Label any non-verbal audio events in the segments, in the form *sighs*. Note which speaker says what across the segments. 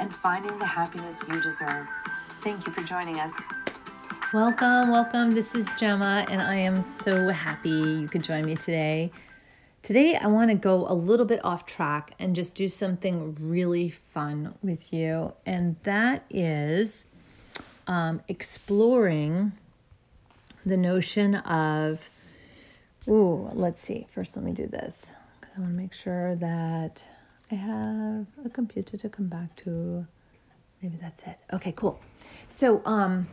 Speaker 1: and finding the happiness you deserve. Thank you for joining us.
Speaker 2: Welcome, welcome. This is Gemma, and I am so happy you could join me today. Today, I want to go a little bit off track and just do something really fun with you, and that is um, exploring the notion of. Ooh, let's see. First, let me do this because I want to make sure that I have a computer to come back to. Maybe that's it. Okay, cool. So, um,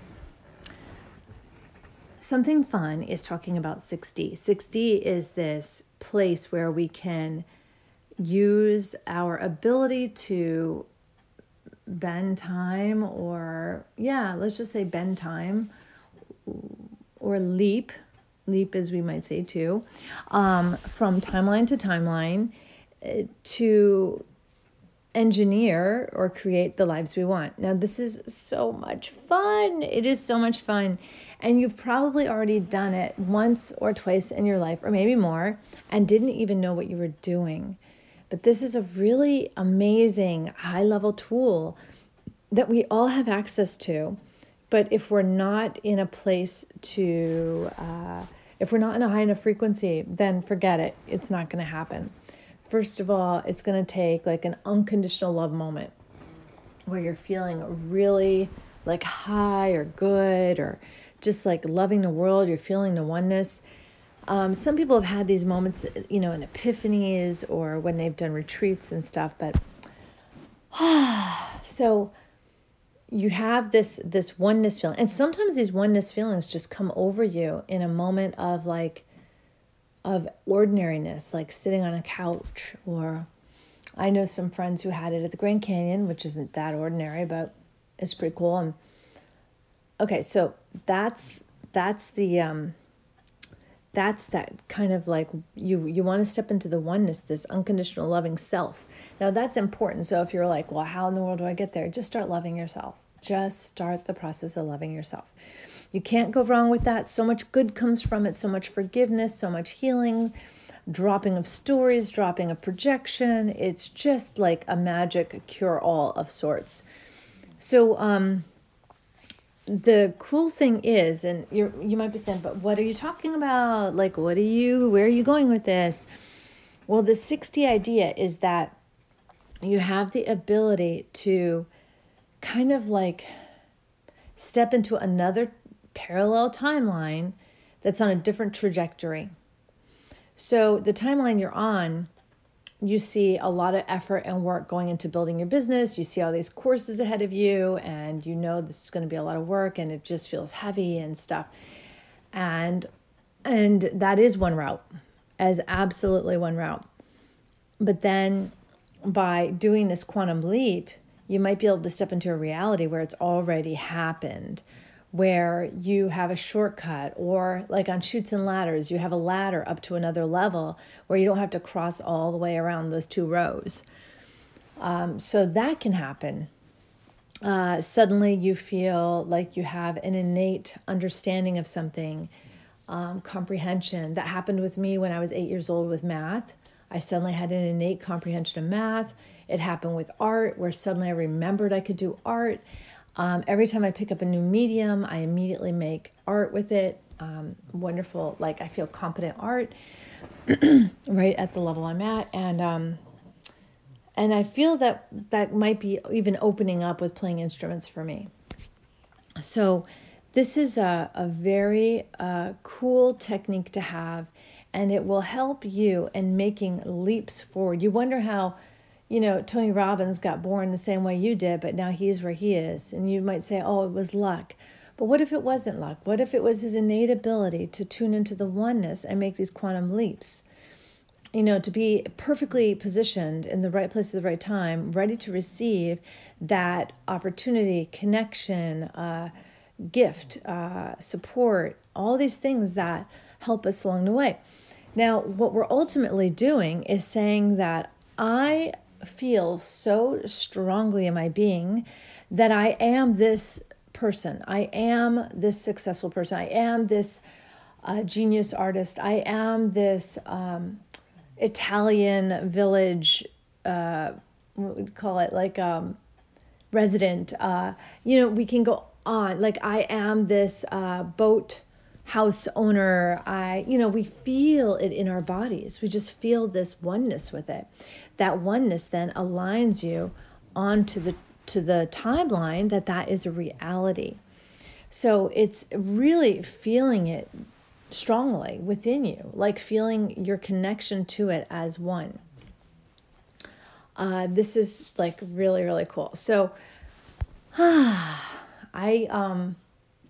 Speaker 2: something fun is talking about 6D. 6D is this place where we can use our ability to bend time or, yeah, let's just say bend time or leap, leap as we might say too, um, from timeline to timeline to engineer or create the lives we want. Now, this is so much fun. It is so much fun. And you've probably already done it once or twice in your life, or maybe more, and didn't even know what you were doing. But this is a really amazing high level tool that we all have access to. But if we're not in a place to, uh, if we're not in a high enough frequency, then forget it. It's not going to happen. First of all, it's going to take like an unconditional love moment where you're feeling really like high or good or just like loving the world, you're feeling the oneness. Um, some people have had these moments, you know, in epiphanies or when they've done retreats and stuff, but *sighs* so you have this this oneness feeling and sometimes these oneness feelings just come over you in a moment of like of ordinariness like sitting on a couch or i know some friends who had it at the grand canyon which isn't that ordinary but it's pretty cool. And okay so that's that's the um that's that kind of like you you want to step into the oneness this unconditional loving self. Now that's important. So if you're like well how in the world do i get there? Just start loving yourself. Just start the process of loving yourself you can't go wrong with that so much good comes from it so much forgiveness so much healing dropping of stories dropping of projection it's just like a magic cure all of sorts so um the cool thing is, and you you might be saying, but what are you talking about? Like, what are you? Where are you going with this? Well, the 6D idea is that you have the ability to kind of like step into another parallel timeline that's on a different trajectory. So the timeline you're on you see a lot of effort and work going into building your business. You see all these courses ahead of you, and you know this is going to be a lot of work, and it just feels heavy and stuff. And and that is one route, as absolutely one route. But then by doing this quantum leap, you might be able to step into a reality where it's already happened where you have a shortcut, or like on Chutes and Ladders, you have a ladder up to another level where you don't have to cross all the way around those two rows. Um, so that can happen. Uh, suddenly, you feel like you have an innate understanding of something, um, comprehension. That happened with me when I was eight years old with math. I suddenly had an innate comprehension of math. It happened with art, where suddenly I remembered I could do art. Um, every time I pick up a new medium, I immediately make art with it. Um, wonderful, like I feel competent art *clears throat* right at the level I'm at, and um, and I feel that that might be even opening up with playing instruments for me. So, this is a a very uh, cool technique to have, and it will help you in making leaps forward. You wonder how you know, Tony Robbins got born the same way you did, but now he's where he is. And you might say, oh, it was luck. But what if it wasn't luck? What if it was his innate ability to tune into the oneness and make these quantum leaps? you know, to be perfectly positioned in the right place at the right time, ready to receive that opportunity, connection, uh, gift, uh, support, all these things that help us along the way. Now, what we're ultimately doing is saying that I feel so strongly in my being that I am this person. I am this successful person. I am this uh, genius artist. I am this um, Italian village, uh, what would call it, like um, resident. Uh, you know, we can go on. Like I am this uh, boat house owner. I, you know, we feel it in our bodies. We just feel this oneness with it. That oneness then aligns you onto the to the timeline that that is a reality. So it's really feeling it strongly within you, like feeling your connection to it as one. Uh, this is like really really cool. So ah, *sighs* I um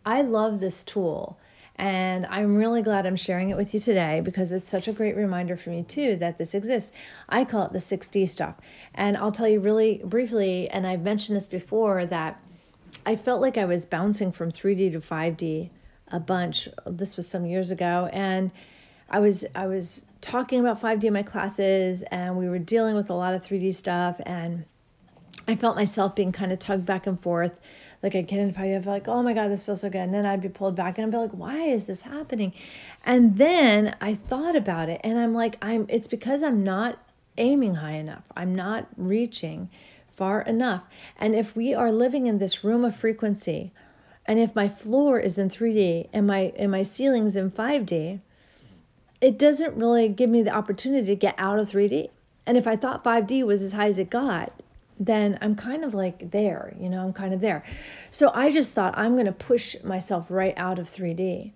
Speaker 2: I love this tool and I'm really glad I'm sharing it with you today because it's such a great reminder for me too that this exists. I call it the 6D stuff. And I'll tell you really briefly and I've mentioned this before that I felt like I was bouncing from 3D to 5D a bunch. This was some years ago, and I was I was talking about 5D in my classes, and we were dealing with a lot of 3D stuff, and I felt myself being kind of tugged back and forth. Like get into 5D, I'd be like, oh my God, this feels so good. And then I'd be pulled back and I'd be like, why is this happening? And then I thought about it and I'm like, I'm it's because I'm not aiming high enough. I'm not reaching far enough. And if we are living in this room of frequency and if my floor is in 3D and my and my ceiling's in 5D, it doesn't really give me the opportunity to get out of 3D. And if I thought 5D was as high as it got, then I'm kind of like there, you know, I'm kind of there. So I just thought I'm going to push myself right out of 3D.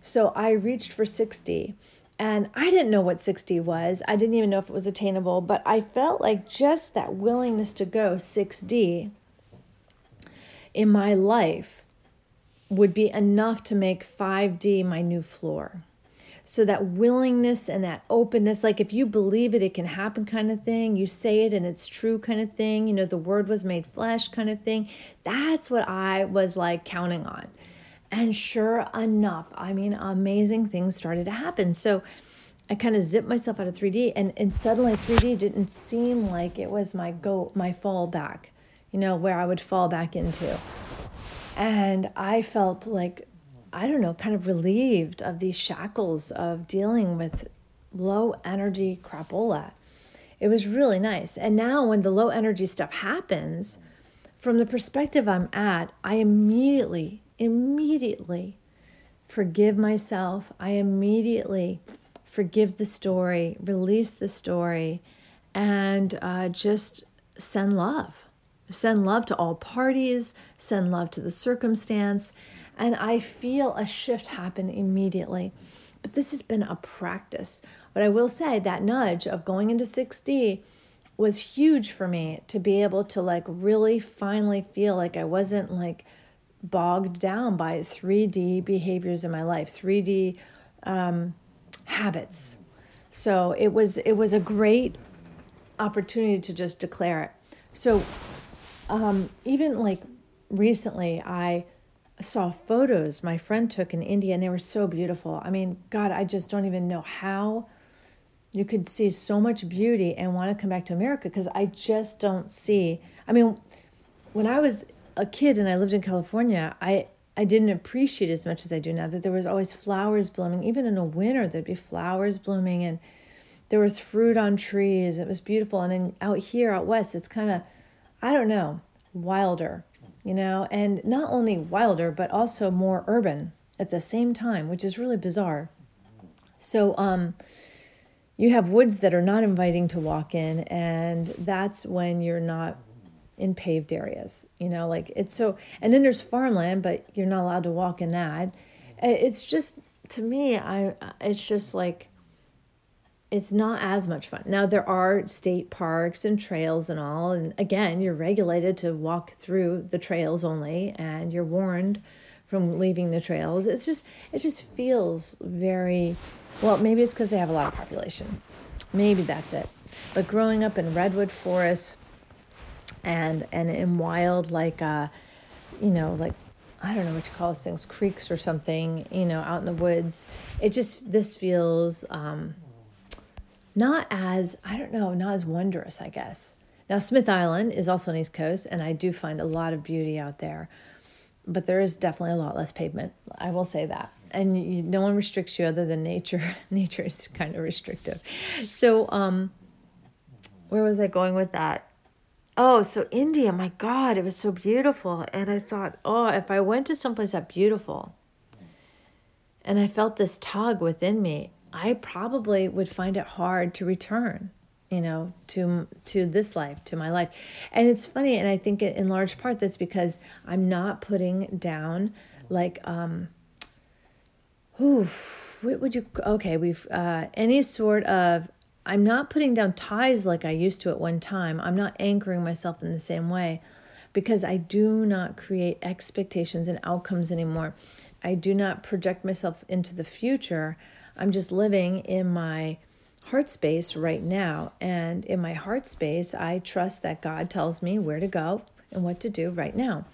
Speaker 2: So I reached for 6D and I didn't know what 6D was. I didn't even know if it was attainable, but I felt like just that willingness to go 6D in my life would be enough to make 5D my new floor. So that willingness and that openness, like if you believe it, it can happen kind of thing, you say it and it's true kind of thing, you know, the word was made flesh kind of thing. That's what I was like counting on. And sure enough, I mean, amazing things started to happen. So I kind of zipped myself out of 3D and, and suddenly 3D didn't seem like it was my go my fall back, you know, where I would fall back into. And I felt like, I don't know, kind of relieved of these shackles of dealing with low energy crapola. It was really nice. And now, when the low energy stuff happens, from the perspective I'm at, I immediately, immediately forgive myself. I immediately forgive the story, release the story, and uh, just send love. Send love to all parties, send love to the circumstance, and I feel a shift happen immediately. But this has been a practice. But I will say that nudge of going into 6D was huge for me to be able to like really finally feel like I wasn't like bogged down by 3D behaviors in my life, 3D um, habits. So it was it was a great opportunity to just declare it. So um, even like recently, I saw photos my friend took in India and they were so beautiful. I mean, God, I just don't even know how you could see so much beauty and want to come back to America because I just don't see. I mean, when I was a kid and I lived in California, I I didn't appreciate as much as I do now that there was always flowers blooming. Even in the winter, there'd be flowers blooming and there was fruit on trees. It was beautiful. And then out here, out west, it's kind of I don't know, wilder, you know, and not only wilder, but also more urban at the same time, which is really bizarre. So, um, you have woods that are not inviting to walk in, and that's when you're not in paved areas, you know, like it's so, and then there's farmland, but you're not allowed to walk in that. It's just, to me, I, it's just like, it's not as much fun. Now there are state parks and trails and all and again, you're regulated to walk through the trails only and you're warned from leaving the trails. It's just it just feels very well, maybe it's cuz they have a lot of population. Maybe that's it. But growing up in redwood forests and and in wild like uh you know like I don't know what you call those things, creeks or something, you know, out in the woods. It just this feels um not as I don't know, not as wondrous, I guess. Now Smith Island is also on East Coast and I do find a lot of beauty out there. But there is definitely a lot less pavement. I will say that and you, no one restricts you other than nature. *laughs* nature is kind of restrictive. So, um, where was I going with that? Oh, so India, my God, it was so beautiful. And I thought, oh, if I went to someplace that beautiful and I felt this tug within me, I probably would find it hard to return, you know, to to this life, to my life. And it's funny, and I think in large part that's because I'm not putting down like um Oof, what would you okay we've uh, any sort of i'm not putting down ties like i used to at one time i'm not anchoring myself in the same way because i do not create expectations and outcomes anymore i do not project myself into the future i'm just living in my heart space right now. And in my heart space i trust that god tells me where to go and what to do right now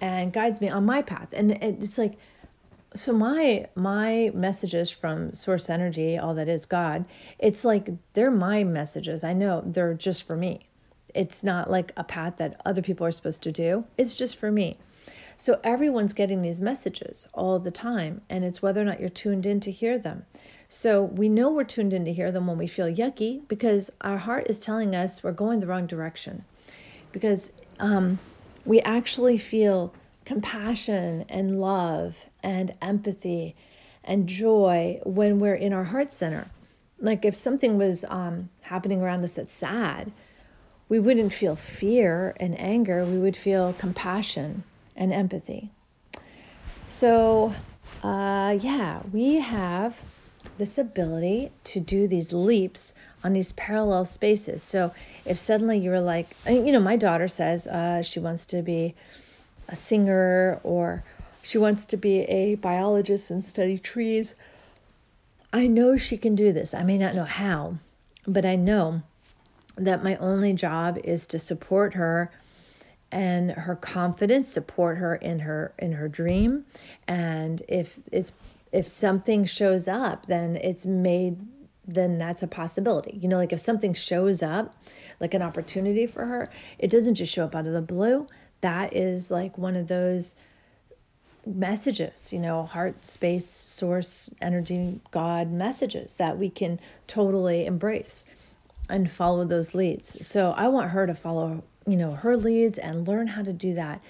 Speaker 2: and guides me on my path. And it's like so my my messages from source energy all that is god it's like they're my messages. I know they're just for me. It's not like a path that other people are supposed to do. It's just for me so everyone's getting these messages all the time and it's whether or not you're tuned in to hear them. So we know we're tuned in to hear them when we feel yucky because our heart is telling us we're going the wrong direction. Because um, we actually feel compassion and love and empathy and joy when we're in our heart center. Like if something was um, happening around us that's sad, we wouldn't feel fear and anger, we would feel compassion and empathy. So, uh, yeah, we have this ability to do these leaps on these parallel spaces. So, if suddenly you were like, you know, my daughter says uh, she wants to be a singer or she wants to be a biologist and study trees. I know she can do this. I may not know how, but I know that my only job is to support her and her confidence, support her in her in her dream. And if it's if something shows up, then it's made then that's a possibility. You know, like if something shows up, like an opportunity for her, it doesn't just show up out of the blue that is like one of those messages, you know, heart, space, source, energy, God messages that we can totally embrace and follow those leads. So I want her to follow, you know, her leads and learn how to do that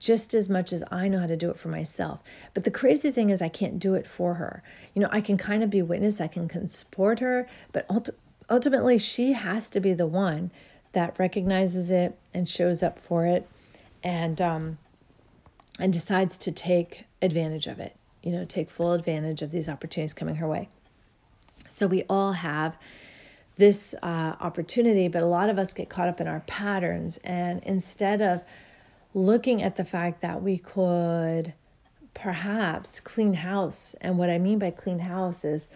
Speaker 2: just as much as I know how to do it for myself. But the crazy thing is I can't do it for her. You know, I can kind of be witness, I can, support her, but ulti- ultimately she has to be the one that recognizes it and shows up for it and um, and decides to take advantage of it. You know, take full advantage of these opportunities coming her way. So we all have this uh, opportunity, but a lot of us get caught up in our patterns, and instead of looking at the fact that we could perhaps clean house, and what I mean by clean house is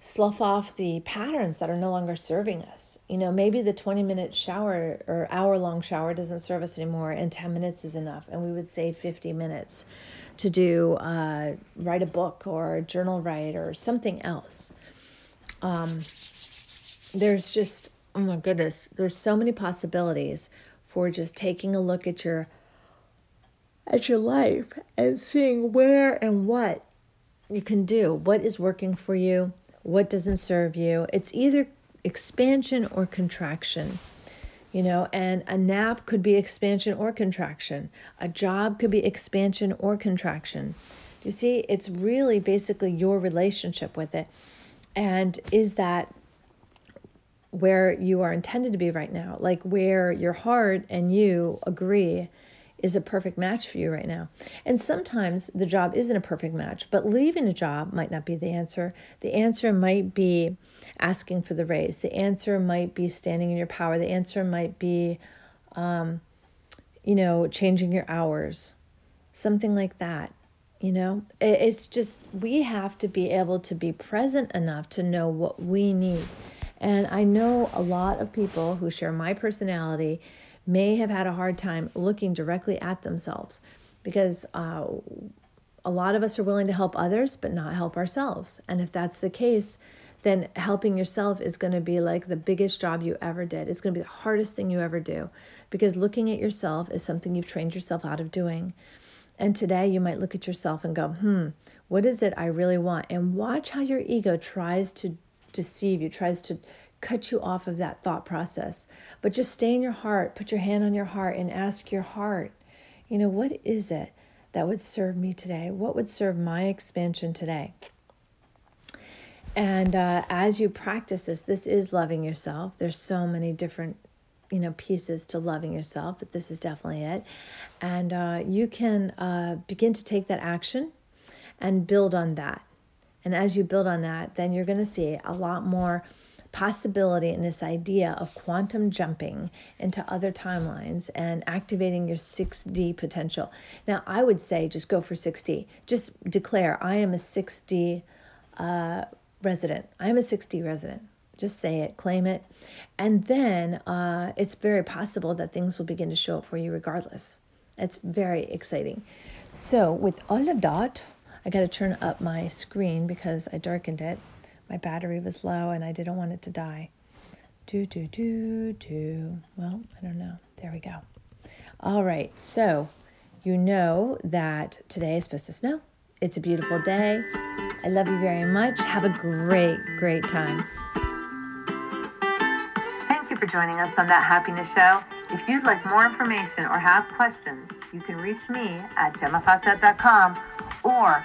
Speaker 2: slough off the patterns that are no longer serving us. You know, maybe the 20 minute shower or hour long shower doesn't serve us anymore and 10 minutes is enough. And we would save 50 minutes to do, uh, write a book or journal write or something else. Um, there's just, oh my goodness, there's so many possibilities for just taking a look at your at your life and seeing where and what you can do, what is working for you, what doesn't serve you. It's either expansion or contraction. You know, and a nap could be expansion or contraction. A job could be expansion or contraction. You see, it's really basically your relationship with it. And is that where you are intended to be right now? Like where your heart and you agree is a perfect match for you right now. And sometimes the job isn't a perfect match, but leaving a job might not be the answer. The answer might be asking for the raise. The answer might be standing in your power. The answer might be, um, you know, changing your hours, something like that. You know, it's just we have to be able to be present enough to know what we need And I know a lot of people who share my personality may have had a hard time looking directly at themselves because uh, a lot of us are willing to help others but not help ourselves. And if that's the case, then helping yourself is going to be like the biggest job you ever did. It's going to be the hardest thing you ever do because looking at yourself is something you've trained yourself out of doing. And today you might look at yourself and go, hmm, what is it I really want? And watch how your ego tries to deceive you, tries to cut you off of that thought process. But just stay in your heart, put your hand on your heart, and ask your heart, you know, what is it that would serve me today? What would serve my expansion today? And uh, as you practice this, this is loving yourself. There's so many different, you know, pieces to loving yourself, but this is definitely it. And uh, you can uh, begin to take that action and build on that. And as you build on that, then you're going to see a lot more possibility in this idea of quantum jumping into other timelines and activating your 6D potential. Now, I would say just go for 6D. Just declare, I am a 6D uh, resident. I am a 6D resident. Just say it, claim it. And then uh, it's very possible that things will begin to show up for you regardless. It's very exciting. So, with all of that, I got to turn up my screen because I darkened it. My battery was low and I didn't want it to die. Do, do, do, do. Well, I don't know. There we go. All right. So, you know that today is supposed to snow. It's a beautiful day. I love you very much. Have a great, great time.
Speaker 1: Thank you for joining us on That Happiness Show. If you'd like more information or have questions, you can reach me at gemmafawcett.com or